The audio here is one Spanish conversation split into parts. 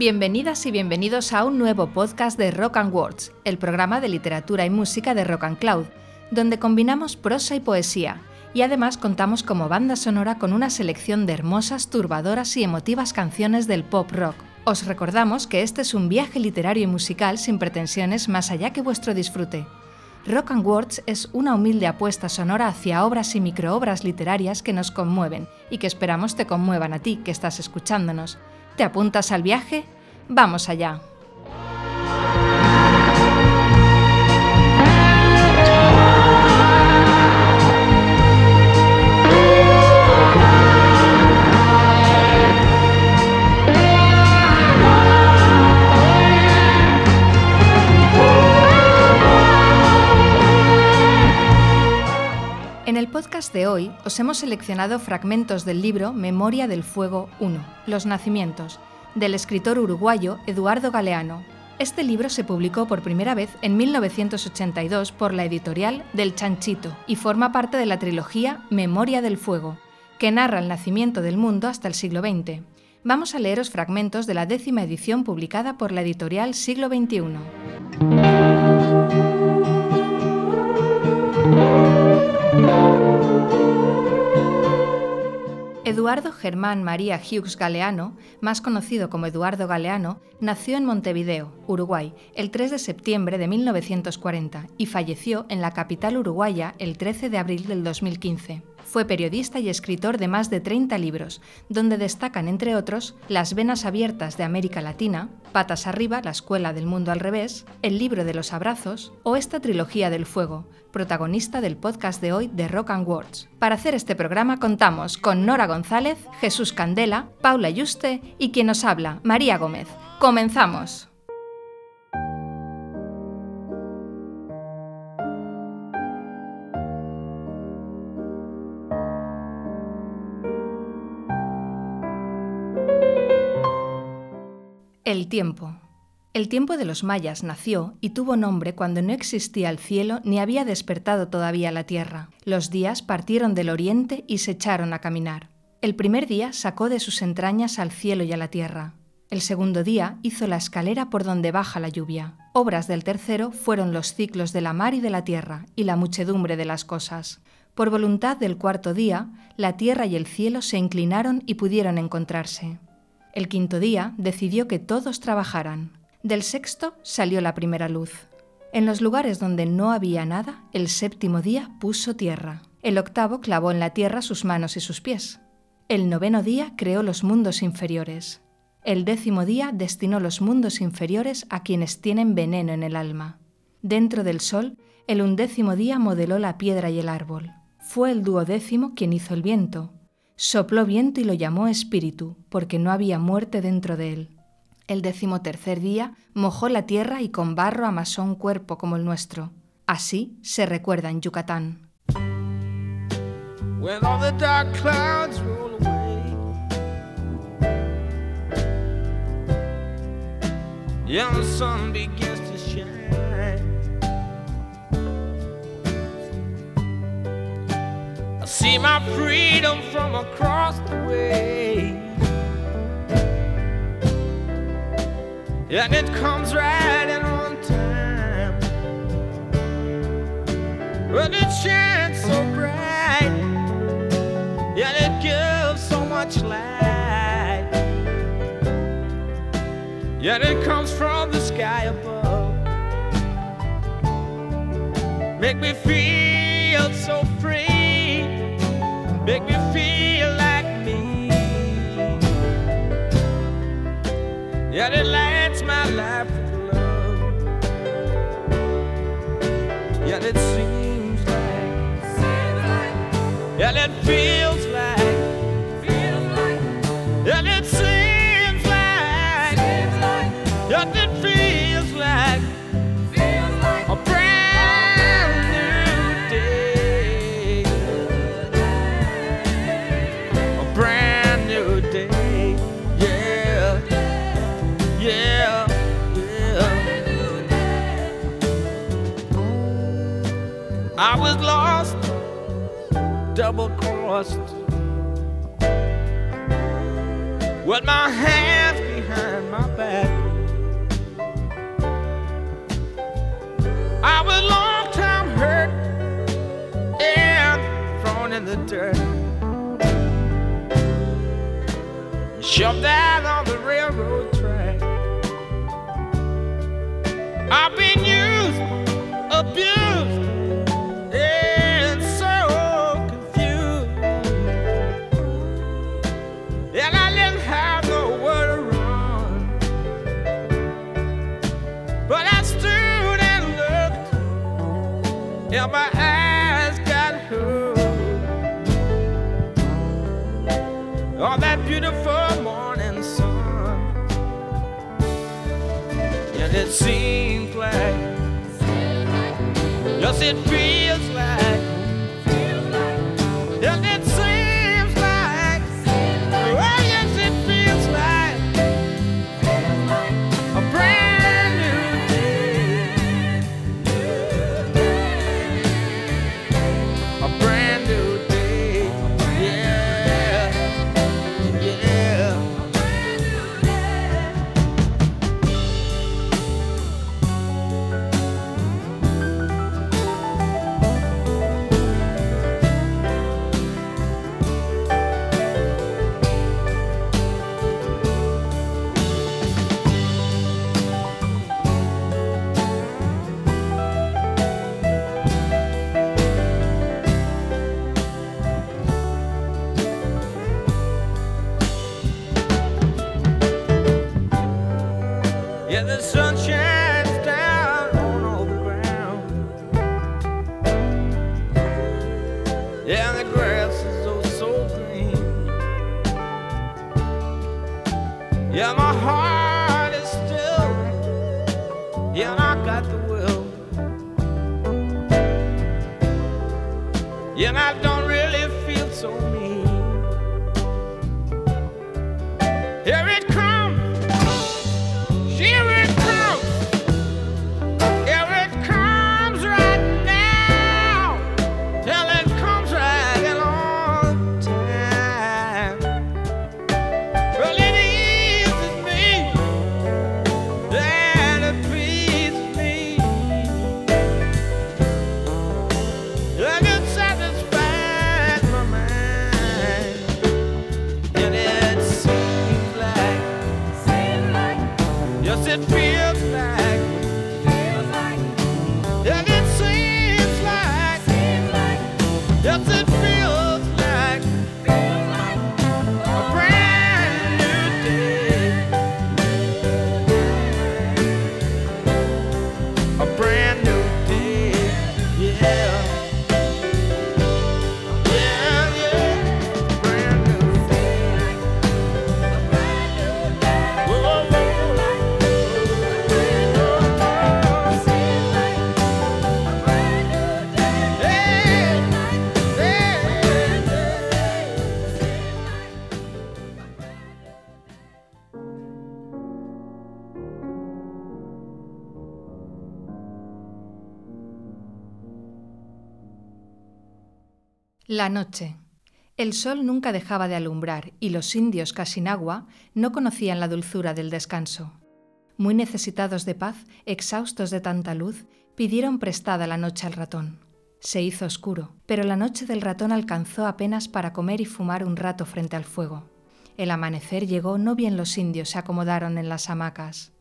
Bienvenidas y bienvenidos a un nuevo podcast de Rock and Words, el programa de literatura y música de Rock and Cloud, donde combinamos prosa y poesía, y además contamos como banda sonora con una selección de hermosas, turbadoras y emotivas canciones del pop rock. Os recordamos que este es un viaje literario y musical sin pretensiones más allá que vuestro disfrute. Rock and Words es una humilde apuesta sonora hacia obras y microobras literarias que nos conmueven y que esperamos te conmuevan a ti que estás escuchándonos. ¿Te apuntas al viaje? Vamos allá. En el podcast de hoy os hemos seleccionado fragmentos del libro Memoria del Fuego 1, Los Nacimientos, del escritor uruguayo Eduardo Galeano. Este libro se publicó por primera vez en 1982 por la editorial del Chanchito y forma parte de la trilogía Memoria del Fuego, que narra el nacimiento del mundo hasta el siglo XX. Vamos a leeros fragmentos de la décima edición publicada por la editorial Siglo XXI. Eduardo Germán María Hughes Galeano, más conocido como Eduardo Galeano, nació en Montevideo, Uruguay, el 3 de septiembre de 1940 y falleció en la capital uruguaya el 13 de abril del 2015. Fue periodista y escritor de más de 30 libros, donde destacan, entre otros, Las Venas Abiertas de América Latina, Patas Arriba, La Escuela del Mundo al Revés, El Libro de los Abrazos o esta trilogía del fuego, protagonista del podcast de hoy de Rock and Words. Para hacer este programa contamos con Nora González, Jesús Candela, Paula Yuste y quien nos habla, María Gómez. ¡Comenzamos! El tiempo. El tiempo de los mayas nació y tuvo nombre cuando no existía el cielo ni había despertado todavía la tierra. Los días partieron del oriente y se echaron a caminar. El primer día sacó de sus entrañas al cielo y a la tierra. El segundo día hizo la escalera por donde baja la lluvia. Obras del tercero fueron los ciclos de la mar y de la tierra y la muchedumbre de las cosas. Por voluntad del cuarto día, la tierra y el cielo se inclinaron y pudieron encontrarse. El quinto día decidió que todos trabajaran. Del sexto salió la primera luz. En los lugares donde no había nada, el séptimo día puso tierra. El octavo clavó en la tierra sus manos y sus pies. El noveno día creó los mundos inferiores. El décimo día destinó los mundos inferiores a quienes tienen veneno en el alma. Dentro del sol, el undécimo día modeló la piedra y el árbol. Fue el duodécimo quien hizo el viento, Sopló viento y lo llamó espíritu, porque no había muerte dentro de él. El decimotercer día mojó la tierra y con barro amasó un cuerpo como el nuestro. Así se recuerda en Yucatán. See my freedom from across the way. And it comes right in on time. But it shines so bright. And it gives so much light. Yet it comes from the sky above. Make me feel so make me feel like me. Yeah, it lights my life with love. Yeah, it seems like, yeah, it feels. Double crossed. With my hands behind my back. I was long time hurt and thrown in the dirt. Shoved out it feels Yeah, and I got the will. Yeah, and I don't La noche. El sol nunca dejaba de alumbrar y los indios casi sin agua no conocían la dulzura del descanso. Muy necesitados de paz, exhaustos de tanta luz, pidieron prestada la noche al ratón. Se hizo oscuro, pero la noche del ratón alcanzó apenas para comer y fumar un rato frente al fuego. El amanecer llegó no bien los indios se acomodaron en las hamacas.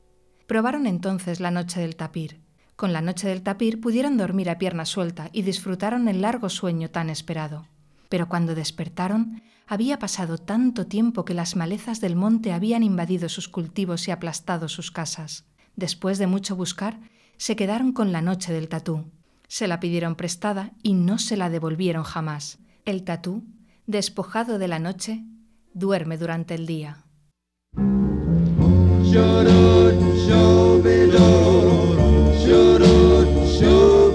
Probaron entonces la noche del tapir. Con la noche del tapir pudieron dormir a pierna suelta y disfrutaron el largo sueño tan esperado. Pero cuando despertaron, había pasado tanto tiempo que las malezas del monte habían invadido sus cultivos y aplastado sus casas. Después de mucho buscar, se quedaron con la noche del tatú. Se la pidieron prestada y no se la devolvieron jamás. El tatú, despojado de la noche, duerme durante el día. Of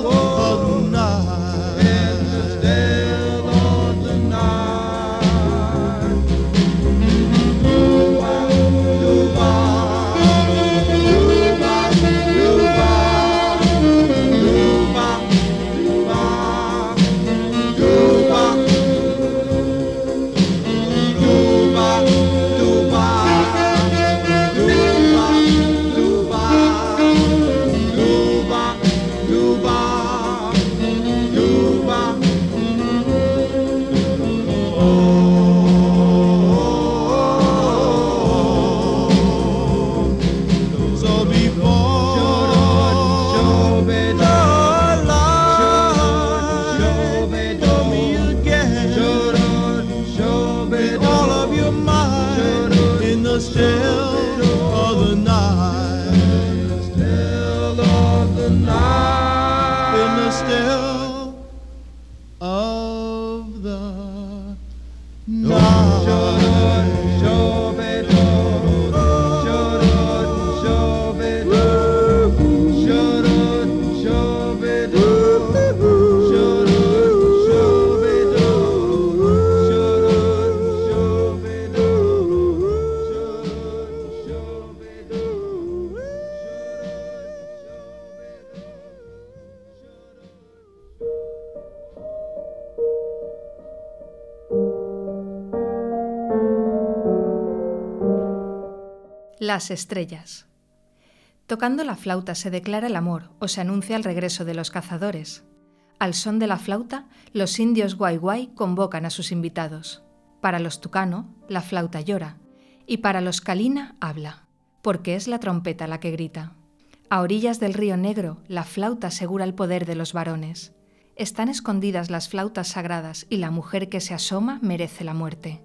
amor. Las estrellas. Tocando la flauta se declara el amor o se anuncia el regreso de los cazadores. Al son de la flauta, los indios guay convocan a sus invitados. Para los tucano, la flauta llora, y para los calina habla, porque es la trompeta la que grita. A orillas del río Negro, la flauta asegura el poder de los varones. Están escondidas las flautas sagradas y la mujer que se asoma merece la muerte.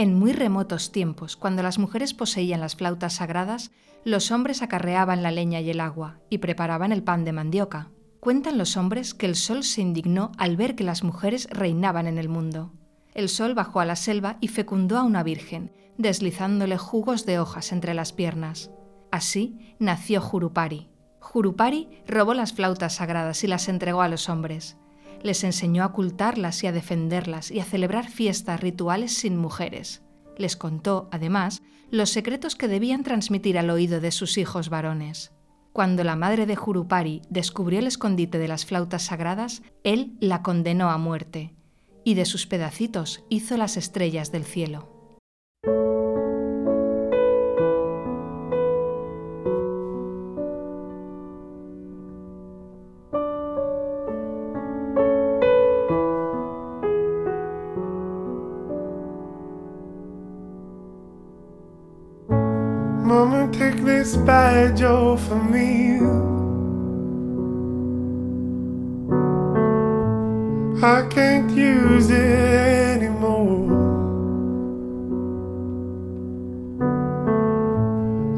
En muy remotos tiempos, cuando las mujeres poseían las flautas sagradas, los hombres acarreaban la leña y el agua y preparaban el pan de mandioca. Cuentan los hombres que el sol se indignó al ver que las mujeres reinaban en el mundo. El sol bajó a la selva y fecundó a una virgen, deslizándole jugos de hojas entre las piernas. Así nació Jurupari. Jurupari robó las flautas sagradas y las entregó a los hombres les enseñó a ocultarlas y a defenderlas y a celebrar fiestas rituales sin mujeres. Les contó, además, los secretos que debían transmitir al oído de sus hijos varones. Cuando la madre de Jurupari descubrió el escondite de las flautas sagradas, él la condenó a muerte, y de sus pedacitos hizo las estrellas del cielo. Banjo for me. I can't use it anymore.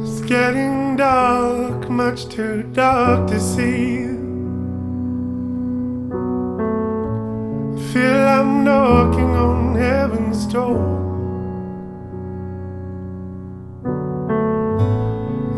It's getting dark, much too dark to see. I feel I'm knocking on heaven's door.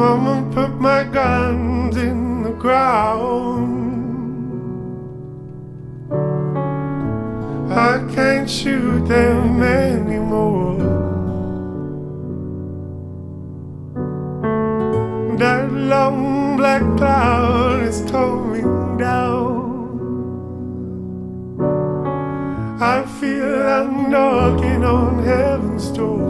Mama put my guns in the ground. I can't shoot them anymore. That long black cloud is coming down. I feel I'm knocking on heaven's door.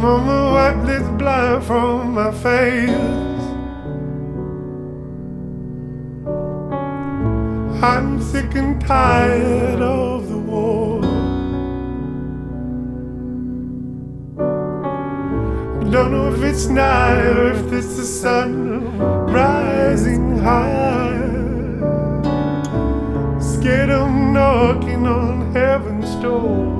Mama wipe this blood from my face. I'm sick and tired of the war. Don't know if it's night or if it's the sun rising high. Scared of knocking on heaven's door.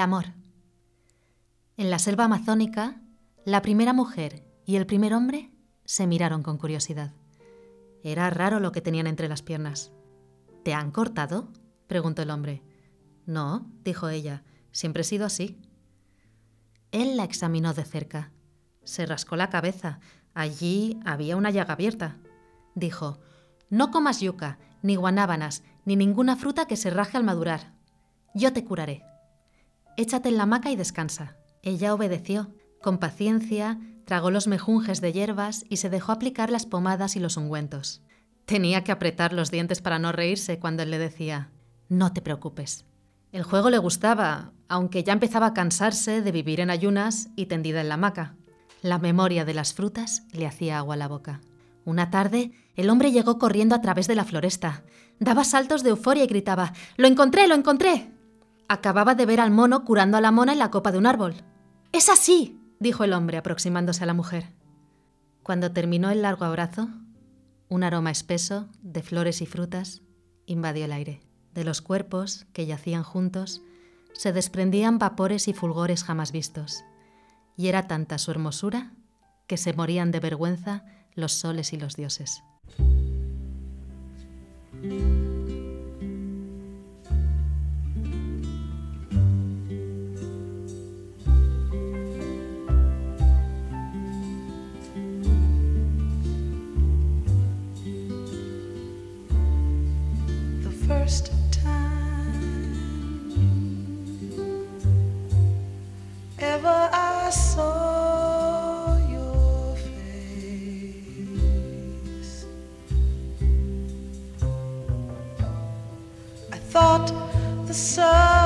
El amor. En la selva amazónica, la primera mujer y el primer hombre se miraron con curiosidad. Era raro lo que tenían entre las piernas. ¿Te han cortado? preguntó el hombre. No, dijo ella, siempre he sido así. Él la examinó de cerca. Se rascó la cabeza. Allí había una llaga abierta. Dijo, No comas yuca, ni guanábanas, ni ninguna fruta que se raje al madurar. Yo te curaré. Échate en la hamaca y descansa. Ella obedeció. Con paciencia, tragó los mejunjes de hierbas y se dejó aplicar las pomadas y los ungüentos. Tenía que apretar los dientes para no reírse cuando él le decía, No te preocupes. El juego le gustaba, aunque ya empezaba a cansarse de vivir en ayunas y tendida en la hamaca. La memoria de las frutas le hacía agua a la boca. Una tarde, el hombre llegó corriendo a través de la floresta. Daba saltos de euforia y gritaba, ¡Lo encontré, lo encontré! Acababa de ver al mono curando a la mona en la copa de un árbol. ¡Es así! dijo el hombre aproximándose a la mujer. Cuando terminó el largo abrazo, un aroma espeso de flores y frutas invadió el aire. De los cuerpos que yacían juntos se desprendían vapores y fulgores jamás vistos, y era tanta su hermosura que se morían de vergüenza los soles y los dioses. First time ever I saw your face. I thought the sun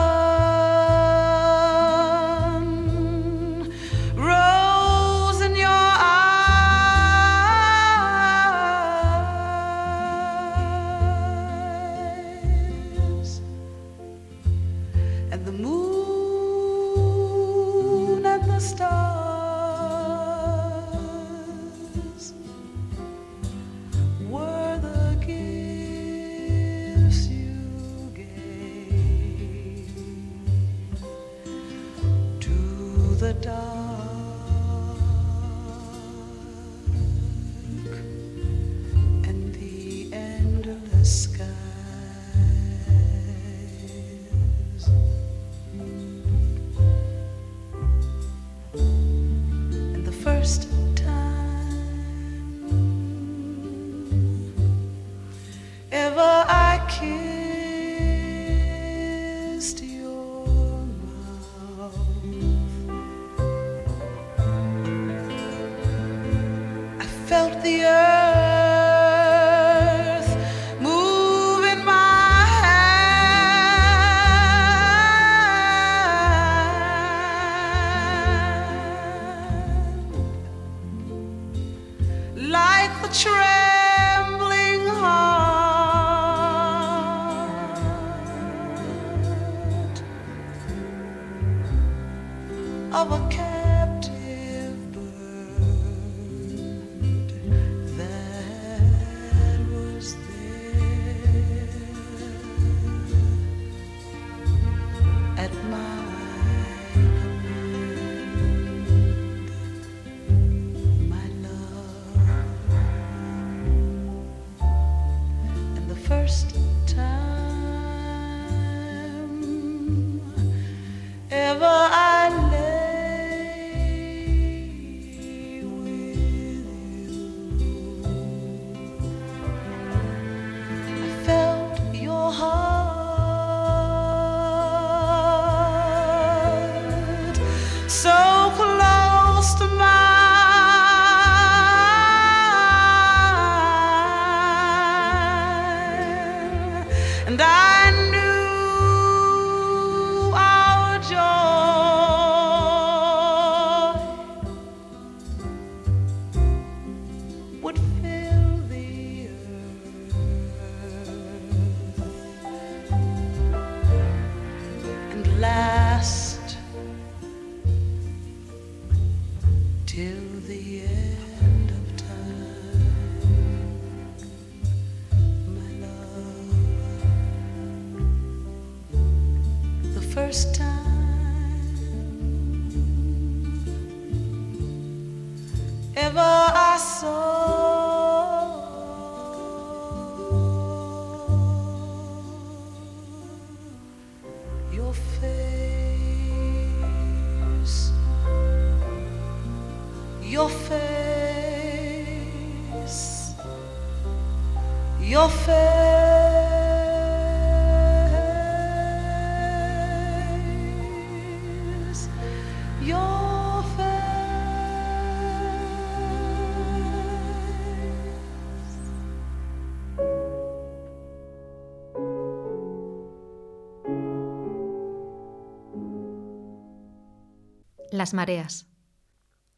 Las mareas.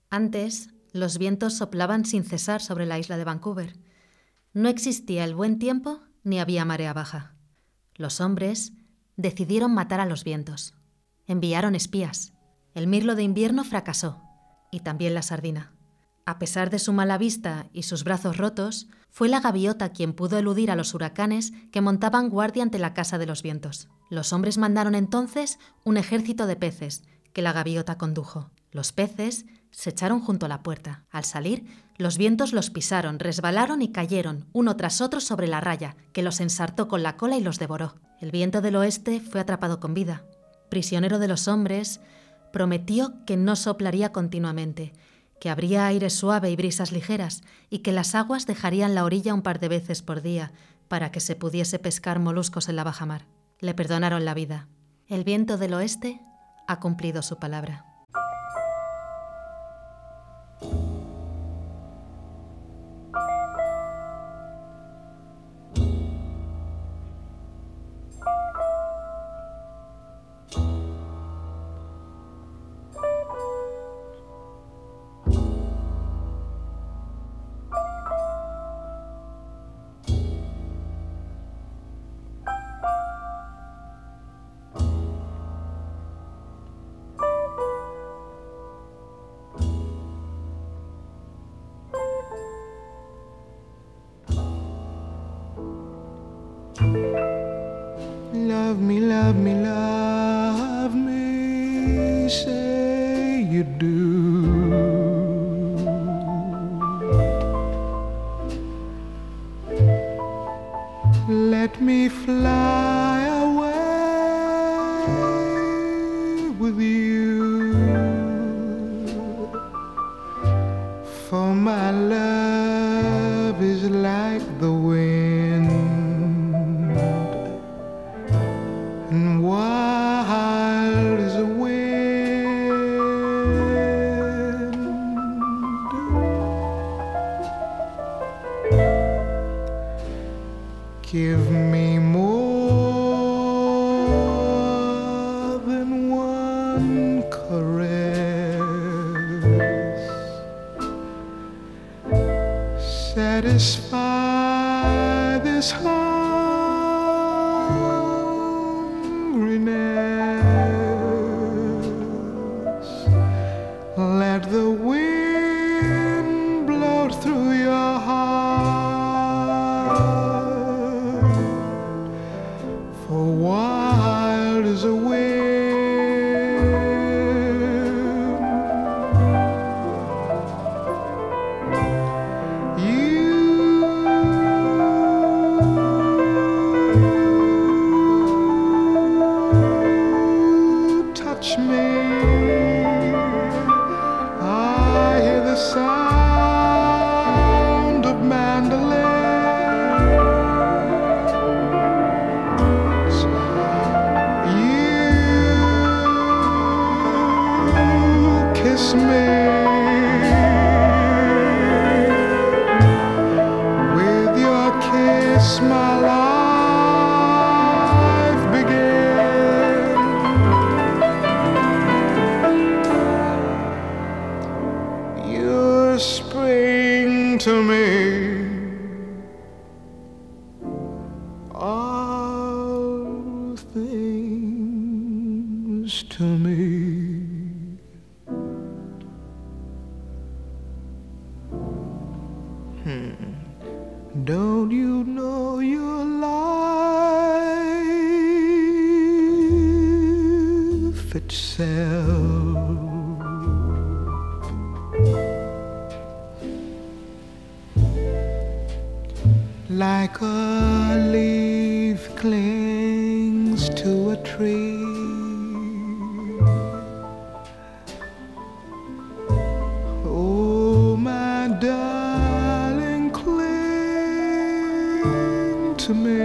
Antes, los vientos soplaban sin cesar sobre la isla de Vancouver. No existía el buen tiempo ni había marea baja. Los hombres decidieron matar a los vientos. Enviaron espías. El mirlo de invierno fracasó, y también la sardina. A pesar de su mala vista y sus brazos rotos, fue la gaviota quien pudo eludir a los huracanes que montaban guardia ante la casa de los vientos. Los hombres mandaron entonces un ejército de peces que la gaviota condujo. Los peces se echaron junto a la puerta. Al salir, los vientos los pisaron, resbalaron y cayeron, uno tras otro sobre la raya, que los ensartó con la cola y los devoró. El viento del oeste fue atrapado con vida. Prisionero de los hombres, prometió que no soplaría continuamente, que habría aire suave y brisas ligeras, y que las aguas dejarían la orilla un par de veces por día para que se pudiese pescar moluscos en la bajamar. Le perdonaron la vida. El viento del oeste ha cumplido su palabra. This heart. to me.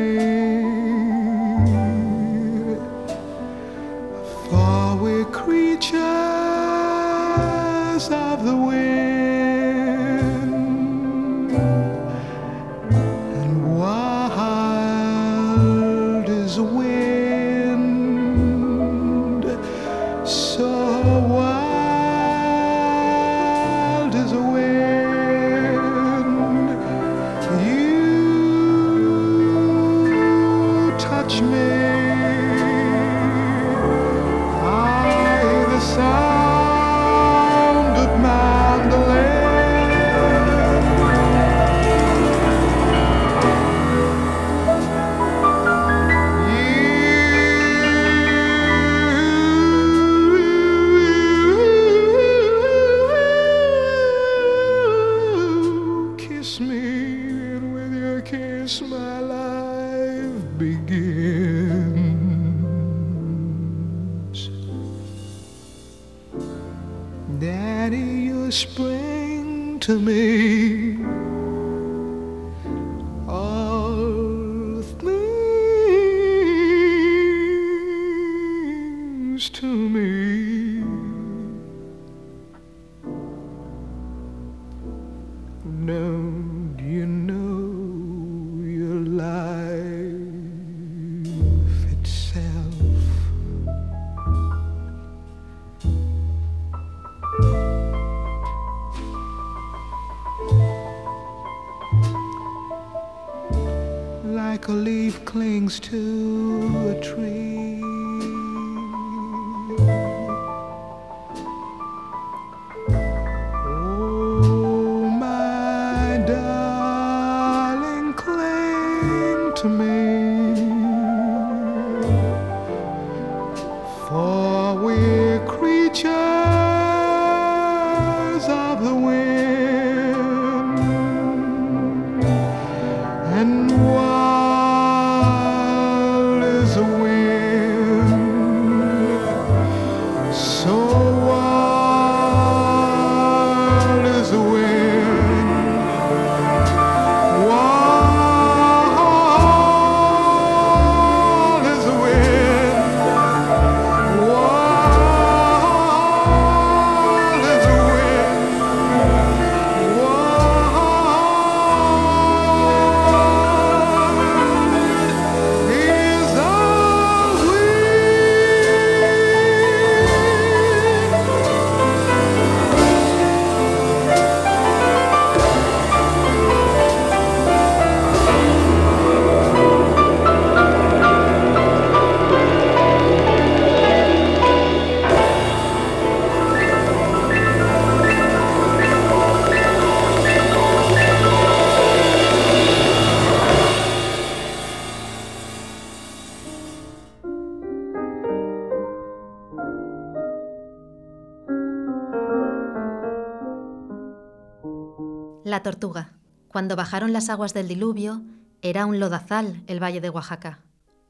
Cuando bajaron las aguas del diluvio, era un lodazal el valle de Oaxaca.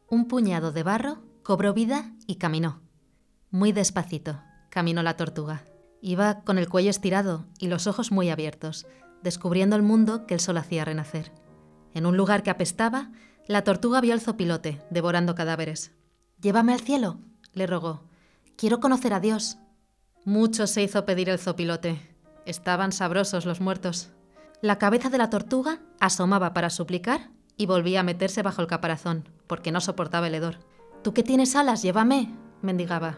Un puñado de barro cobró vida y caminó. Muy despacito caminó la tortuga. Iba con el cuello estirado y los ojos muy abiertos, descubriendo el mundo que el sol hacía renacer. En un lugar que apestaba, la tortuga vio al zopilote, devorando cadáveres. Llévame al cielo, le rogó. Quiero conocer a Dios. Mucho se hizo pedir el zopilote. Estaban sabrosos los muertos. La cabeza de la tortuga asomaba para suplicar y volvía a meterse bajo el caparazón, porque no soportaba el hedor. Tú que tienes alas, llévame, mendigaba.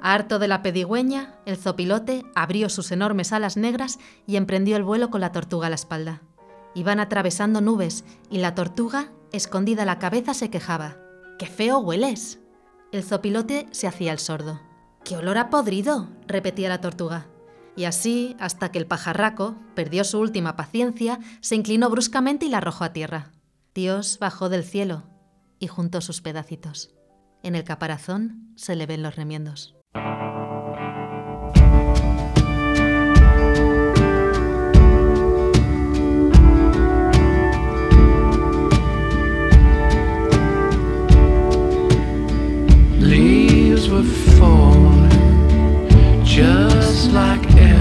Harto de la pedigüeña, el zopilote abrió sus enormes alas negras y emprendió el vuelo con la tortuga a la espalda. Iban atravesando nubes y la tortuga, escondida la cabeza, se quejaba. ¡Qué feo hueles! El zopilote se hacía el sordo. ¡Qué olor a podrido! repetía la tortuga. Y así, hasta que el pajarraco perdió su última paciencia, se inclinó bruscamente y la arrojó a tierra. Dios bajó del cielo y juntó sus pedacitos. En el caparazón se le ven los remiendos. Like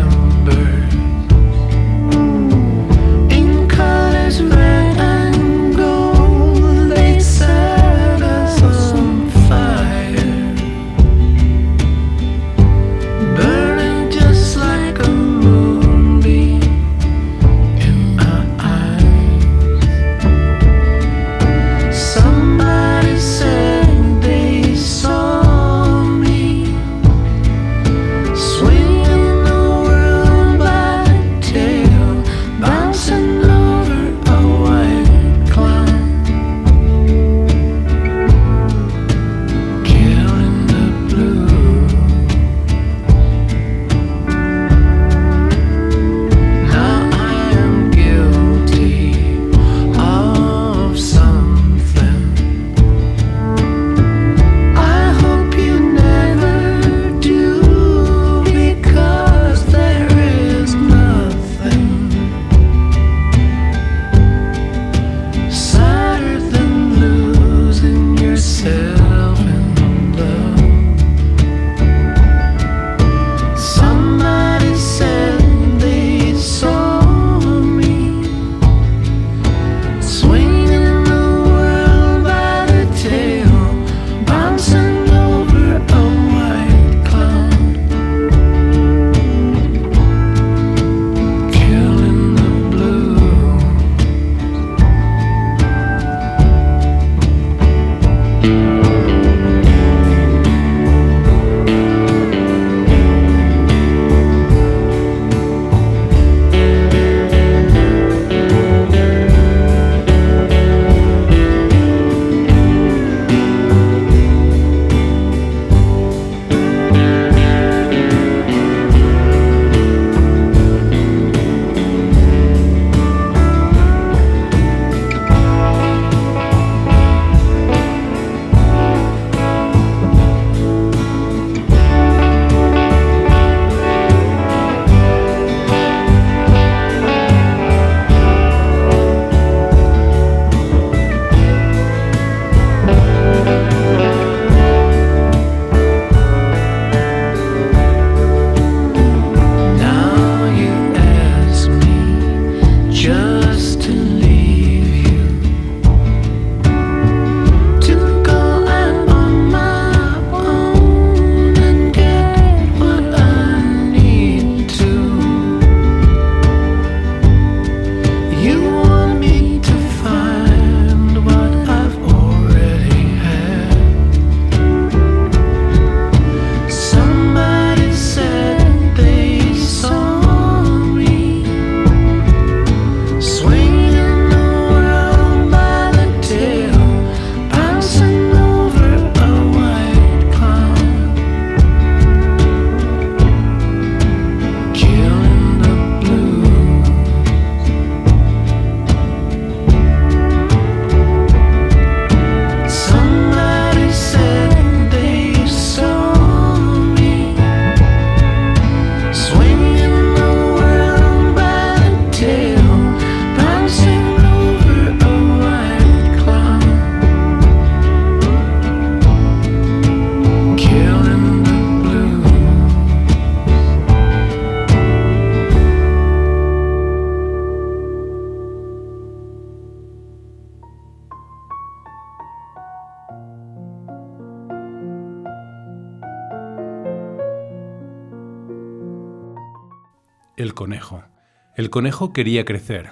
conejo quería crecer.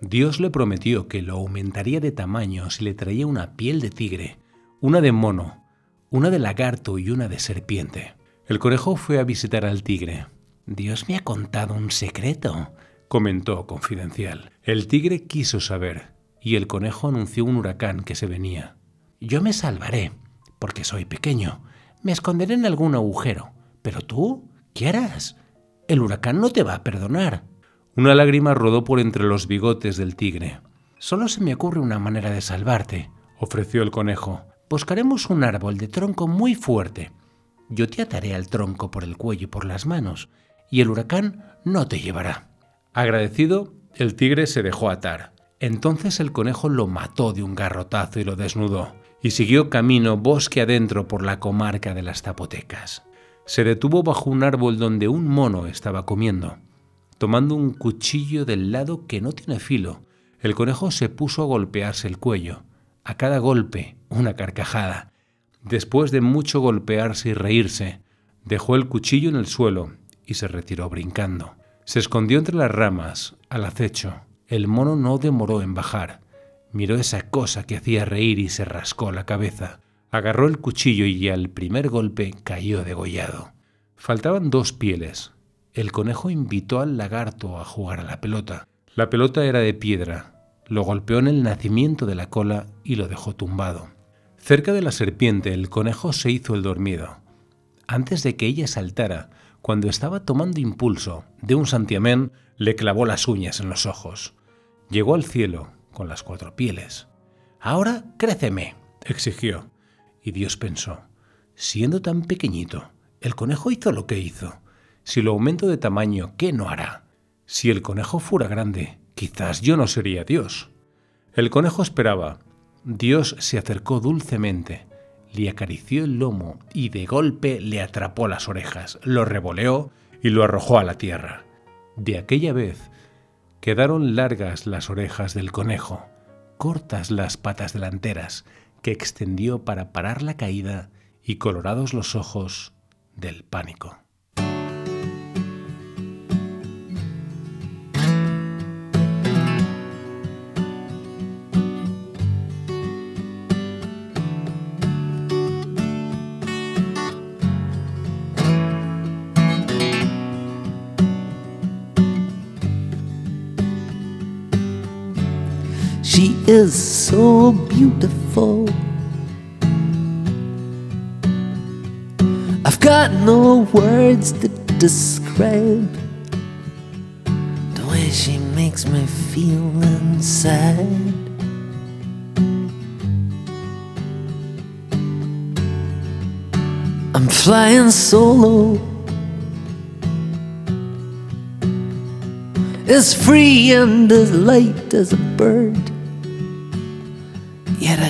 Dios le prometió que lo aumentaría de tamaño si le traía una piel de tigre, una de mono, una de lagarto y una de serpiente. El conejo fue a visitar al tigre. Dios me ha contado un secreto, comentó confidencial. El tigre quiso saber, y el conejo anunció un huracán que se venía. Yo me salvaré, porque soy pequeño. Me esconderé en algún agujero. Pero tú, ¿qué harás? El huracán no te va a perdonar. Una lágrima rodó por entre los bigotes del tigre. Solo se me ocurre una manera de salvarte, ofreció el conejo. Buscaremos un árbol de tronco muy fuerte. Yo te ataré al tronco por el cuello y por las manos, y el huracán no te llevará. Agradecido, el tigre se dejó atar. Entonces el conejo lo mató de un garrotazo y lo desnudó, y siguió camino bosque adentro por la comarca de las Zapotecas. Se detuvo bajo un árbol donde un mono estaba comiendo. Tomando un cuchillo del lado que no tiene filo, el conejo se puso a golpearse el cuello. A cada golpe, una carcajada. Después de mucho golpearse y reírse, dejó el cuchillo en el suelo y se retiró brincando. Se escondió entre las ramas, al acecho. El mono no demoró en bajar. Miró esa cosa que hacía reír y se rascó la cabeza. Agarró el cuchillo y al primer golpe cayó degollado. Faltaban dos pieles. El conejo invitó al lagarto a jugar a la pelota. La pelota era de piedra. Lo golpeó en el nacimiento de la cola y lo dejó tumbado. Cerca de la serpiente el conejo se hizo el dormido. Antes de que ella saltara, cuando estaba tomando impulso de un santiamén, le clavó las uñas en los ojos. Llegó al cielo con las cuatro pieles. Ahora créceme, exigió. Y Dios pensó, siendo tan pequeñito, el conejo hizo lo que hizo. Si lo aumento de tamaño, ¿qué no hará? Si el conejo fuera grande, quizás yo no sería Dios. El conejo esperaba. Dios se acercó dulcemente, le acarició el lomo y de golpe le atrapó las orejas, lo revoleó y lo arrojó a la tierra. De aquella vez quedaron largas las orejas del conejo, cortas las patas delanteras, que extendió para parar la caída y colorados los ojos del pánico. She is so beautiful. I've got no words to describe the way she makes me feel inside. I'm flying solo. As free and as light as a bird.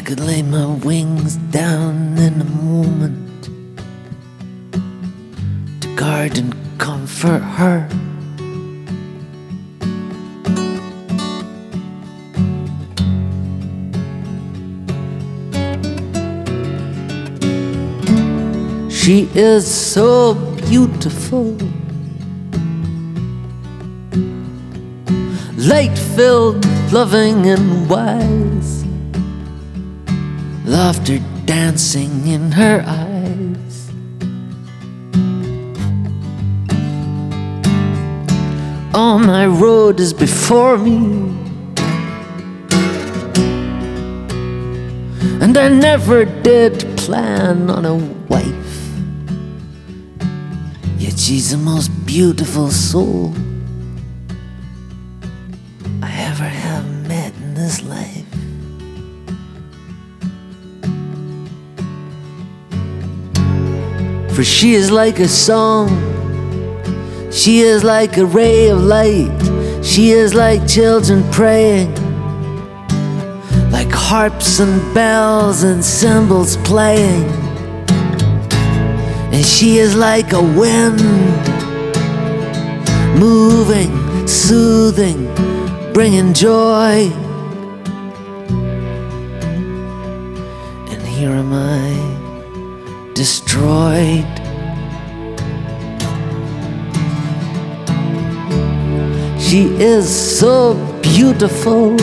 Could lay my wings down in a moment to guard and comfort her. She is so beautiful. Light filled, loving, and wise. Laughter dancing in her eyes. All my road is before me. And I never did plan on a wife. Yet she's the most beautiful soul For she is like a song, she is like a ray of light, she is like children praying, like harps and bells and cymbals playing. And she is like a wind, moving, soothing, bringing joy. And here am I, destroyed. she is so beautiful.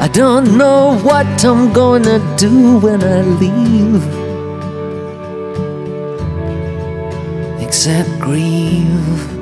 I don't know what I'm gonna do when I leave, except grieve.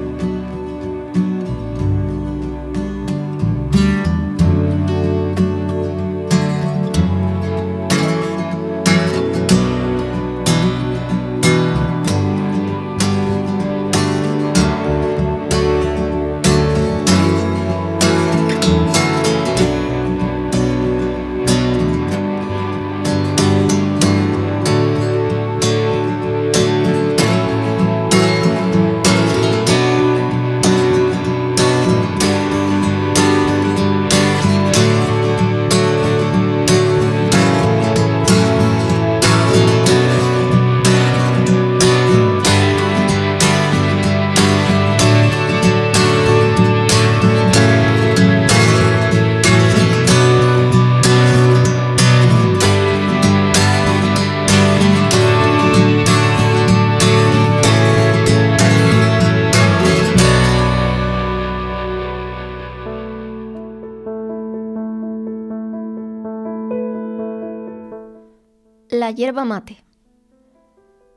La hierba mate.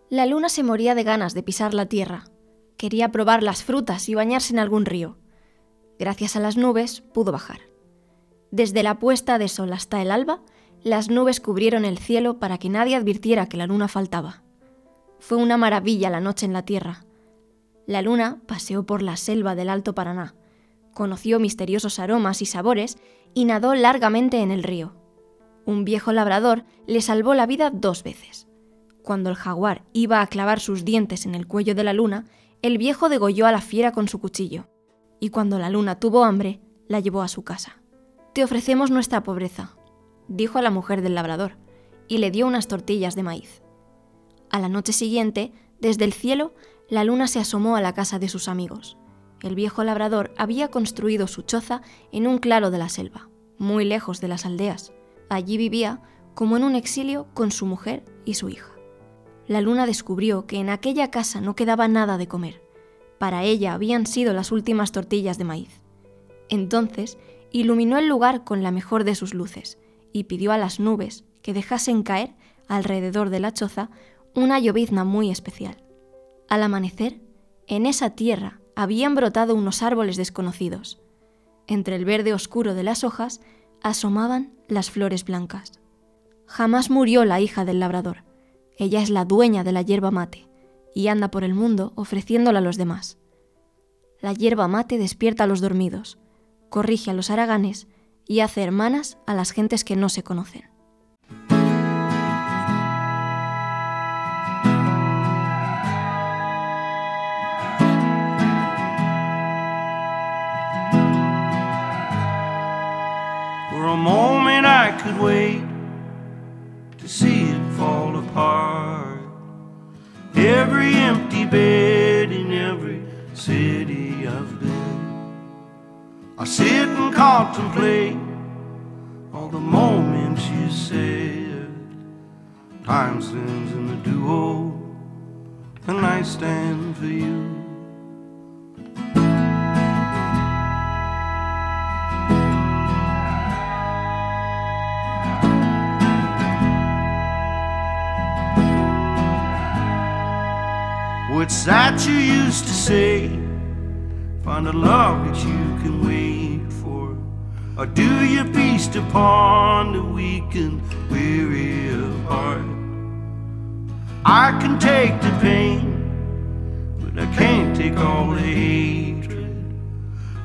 La luna se moría de ganas de pisar la tierra. Quería probar las frutas y bañarse en algún río. Gracias a las nubes pudo bajar. Desde la puesta de sol hasta el alba, las nubes cubrieron el cielo para que nadie advirtiera que la luna faltaba. Fue una maravilla la noche en la tierra. La luna paseó por la selva del Alto Paraná, conoció misteriosos aromas y sabores y nadó largamente en el río. Un viejo labrador le salvó la vida dos veces. Cuando el jaguar iba a clavar sus dientes en el cuello de la luna, el viejo degolló a la fiera con su cuchillo. Y cuando la luna tuvo hambre, la llevó a su casa. Te ofrecemos nuestra pobreza, dijo a la mujer del labrador, y le dio unas tortillas de maíz. A la noche siguiente, desde el cielo, la luna se asomó a la casa de sus amigos. El viejo labrador había construido su choza en un claro de la selva, muy lejos de las aldeas. Allí vivía, como en un exilio, con su mujer y su hija. La luna descubrió que en aquella casa no quedaba nada de comer. Para ella habían sido las últimas tortillas de maíz. Entonces iluminó el lugar con la mejor de sus luces y pidió a las nubes que dejasen caer alrededor de la choza una llovizna muy especial. Al amanecer, en esa tierra habían brotado unos árboles desconocidos. Entre el verde oscuro de las hojas asomaban las flores blancas. Jamás murió la hija del labrador. Ella es la dueña de la hierba mate y anda por el mundo ofreciéndola a los demás. La hierba mate despierta a los dormidos, corrige a los haraganes y hace hermanas a las gentes que no se conocen. Wait to see it fall apart. Every empty bed in every city I've been. I sit and contemplate all the moments you said. Time stands in the duo, and I stand for you. What's that you used to say? Find a love that you can wait for. Or do you feast upon the weak and weary of heart? I can take the pain, but I can't take all the hatred.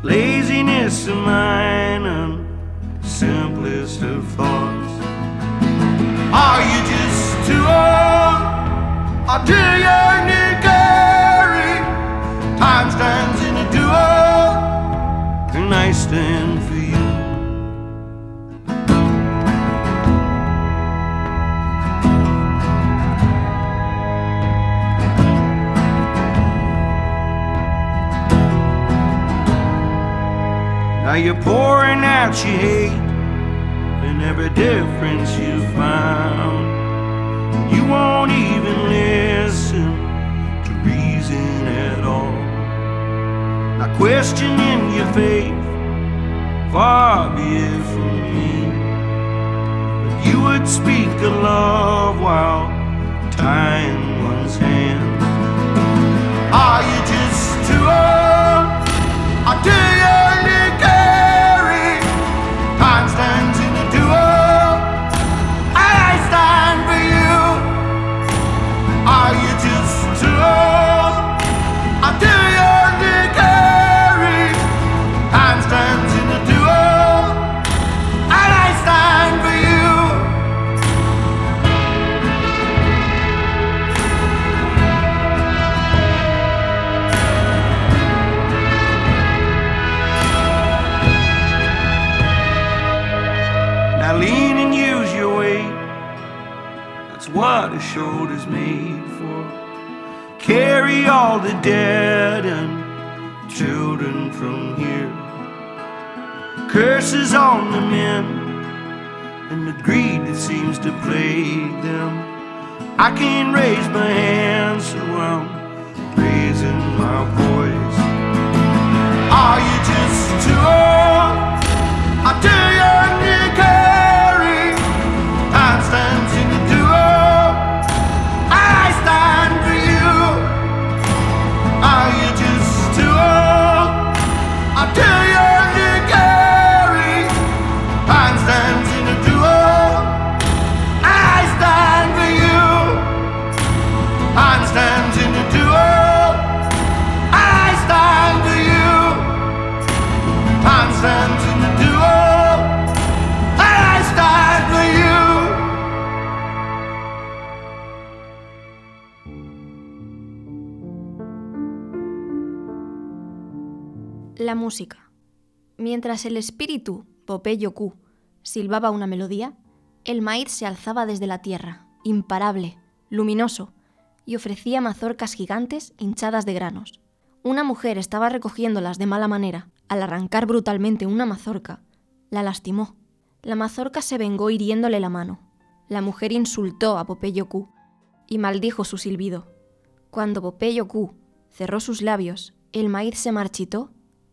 Laziness of mine and simplest of thoughts. Are you just too old? Or do you stand for you. Now you're pouring out your hate and every difference you found. You won't even listen to reason at all. Now, questioning your faith. Far be it from me. But you would speak of love while tying one's hands. Are you just too old? Or do from here. Curses on the men and the greed that seems to plague them. I can't raise my hands, so I'm Música. Mientras el espíritu, Popeyo Q, silbaba una melodía, el maíz se alzaba desde la tierra, imparable, luminoso, y ofrecía mazorcas gigantes hinchadas de granos. Una mujer estaba recogiéndolas de mala manera. Al arrancar brutalmente una mazorca, la lastimó. La mazorca se vengó hiriéndole la mano. La mujer insultó a Popeyo Q y maldijo su silbido. Cuando Popeyo Q cerró sus labios, el maíz se marchitó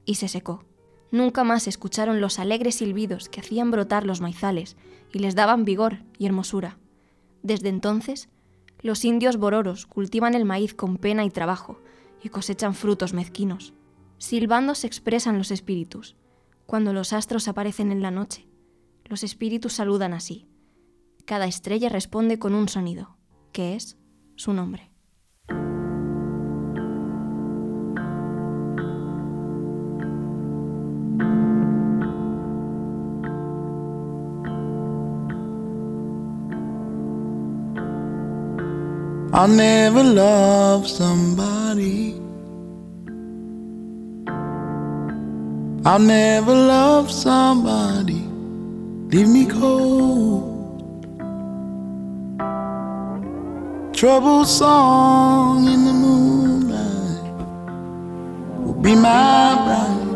y se secó. Nunca más escucharon los alegres silbidos que hacían brotar los maizales y les daban vigor y hermosura. Desde entonces, los indios bororos cultivan el maíz con pena y trabajo y cosechan frutos mezquinos. Silbando se expresan los espíritus. Cuando los astros aparecen en la noche, los espíritus saludan así. Cada estrella responde con un sonido, que es su nombre. I'll never love somebody. I'll never love somebody. Leave me cold. Trouble song in the moonlight will be my bride.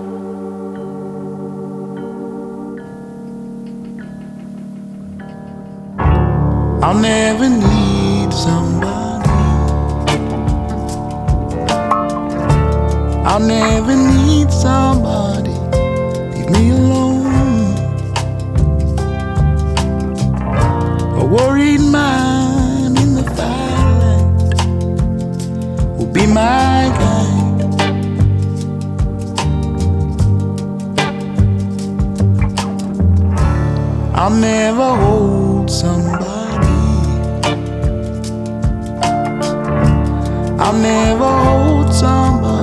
I'll never need somebody. I'll never need somebody. Leave me alone. A worried mind in the firelight will be my guide. I'll never hold somebody. I'll never hold somebody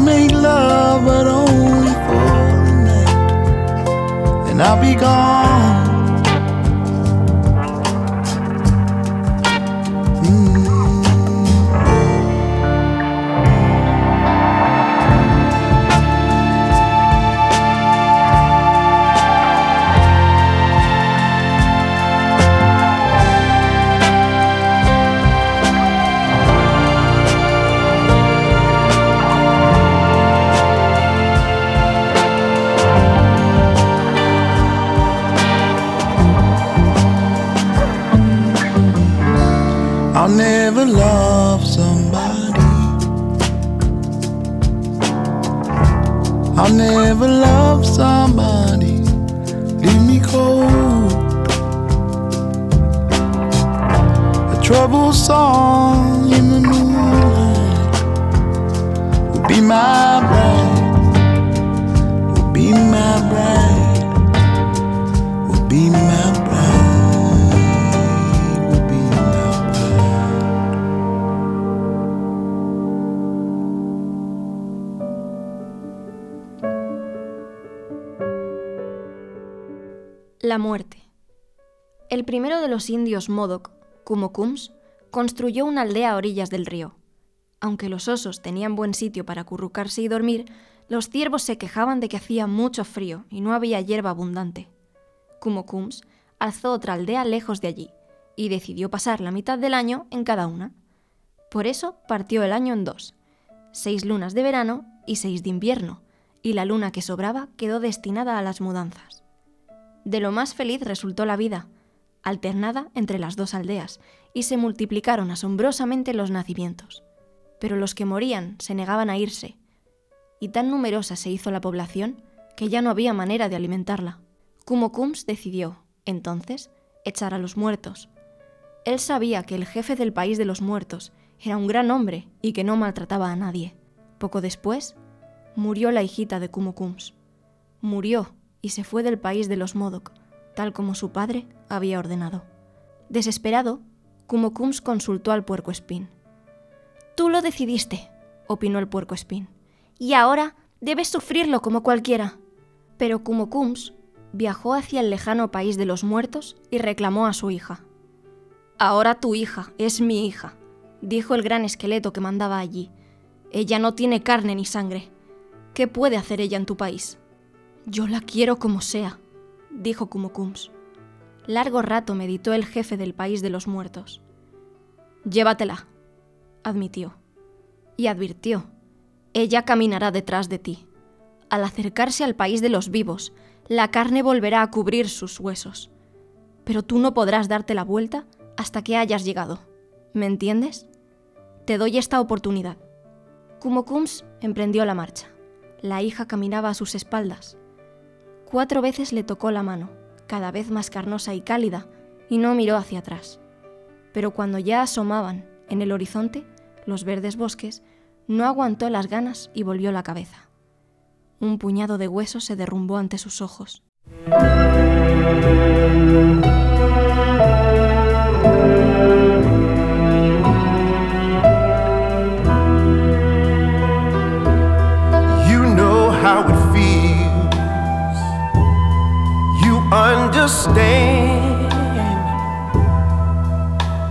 make love, but only for the night. Then I'll be gone. La muerte. El primero de los indios Modoc, Kumokums, construyó una aldea a orillas del río. Aunque los osos tenían buen sitio para acurrucarse y dormir, los ciervos se quejaban de que hacía mucho frío y no había hierba abundante. Kumokums alzó otra aldea lejos de allí y decidió pasar la mitad del año en cada una. Por eso partió el año en dos, seis lunas de verano y seis de invierno, y la luna que sobraba quedó destinada a las mudanzas. De lo más feliz resultó la vida, alternada entre las dos aldeas, y se multiplicaron asombrosamente los nacimientos. Pero los que morían se negaban a irse, y tan numerosa se hizo la población que ya no había manera de alimentarla. Kumokums decidió, entonces, echar a los muertos. Él sabía que el jefe del país de los muertos era un gran hombre y que no maltrataba a nadie. Poco después, murió la hijita de Kumokums. Murió y se fue del país de los Modoc, tal como su padre había ordenado. Desesperado, Kumokums consultó al puerco espín. Tú lo decidiste, opinó el puerco espín, y ahora debes sufrirlo como cualquiera. Pero Kumokums viajó hacia el lejano país de los muertos y reclamó a su hija. Ahora tu hija es mi hija, dijo el gran esqueleto que mandaba allí. Ella no tiene carne ni sangre. ¿Qué puede hacer ella en tu país? Yo la quiero como sea, dijo Kumokums. Largo rato meditó el jefe del país de los muertos. Llévatela, admitió. Y advirtió, ella caminará detrás de ti. Al acercarse al país de los vivos, la carne volverá a cubrir sus huesos. Pero tú no podrás darte la vuelta hasta que hayas llegado. ¿Me entiendes? Te doy esta oportunidad. Kumokums emprendió la marcha. La hija caminaba a sus espaldas. Cuatro veces le tocó la mano, cada vez más carnosa y cálida, y no miró hacia atrás. Pero cuando ya asomaban en el horizonte los verdes bosques, no aguantó las ganas y volvió la cabeza. Un puñado de huesos se derrumbó ante sus ojos. Understand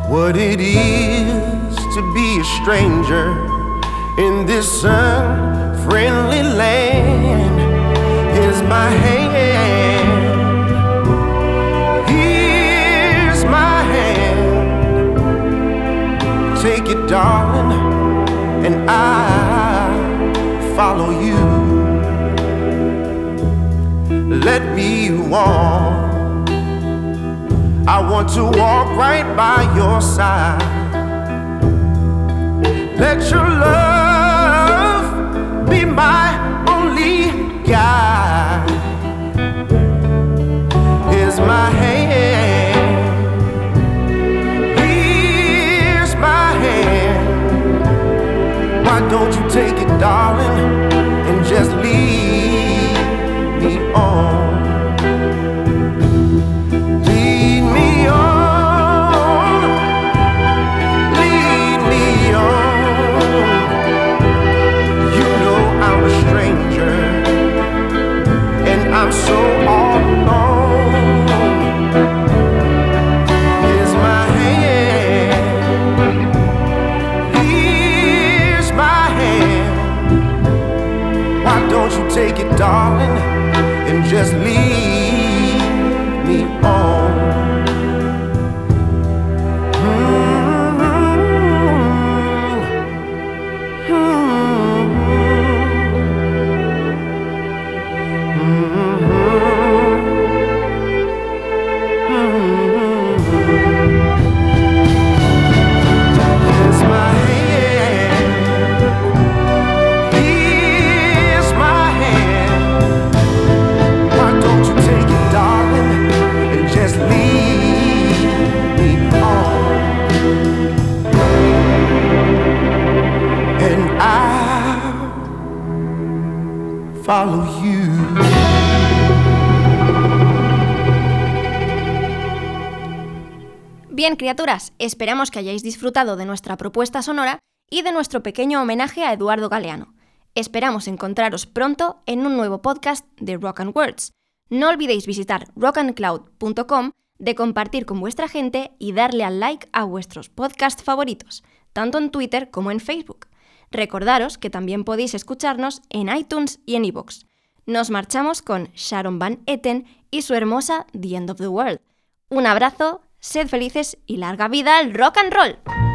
what it is to be a stranger in this unfriendly land. Here's my hand. Here's my hand. Take it, darling, and I follow you. Let me walk. I want to walk right by your side. Let your love be my only guide. Here's my hand. Here's my hand. Why don't you take it, darling, dark. Criaturas, esperamos que hayáis disfrutado de nuestra propuesta sonora y de nuestro pequeño homenaje a Eduardo Galeano. Esperamos encontraros pronto en un nuevo podcast de Rock and Words. No olvidéis visitar rockandcloud.com, de compartir con vuestra gente y darle al like a vuestros podcasts favoritos, tanto en Twitter como en Facebook. Recordaros que también podéis escucharnos en iTunes y en iVoox. Nos marchamos con Sharon Van Etten y su hermosa The End of the World. Un abrazo, sed felices y larga vida al rock and roll.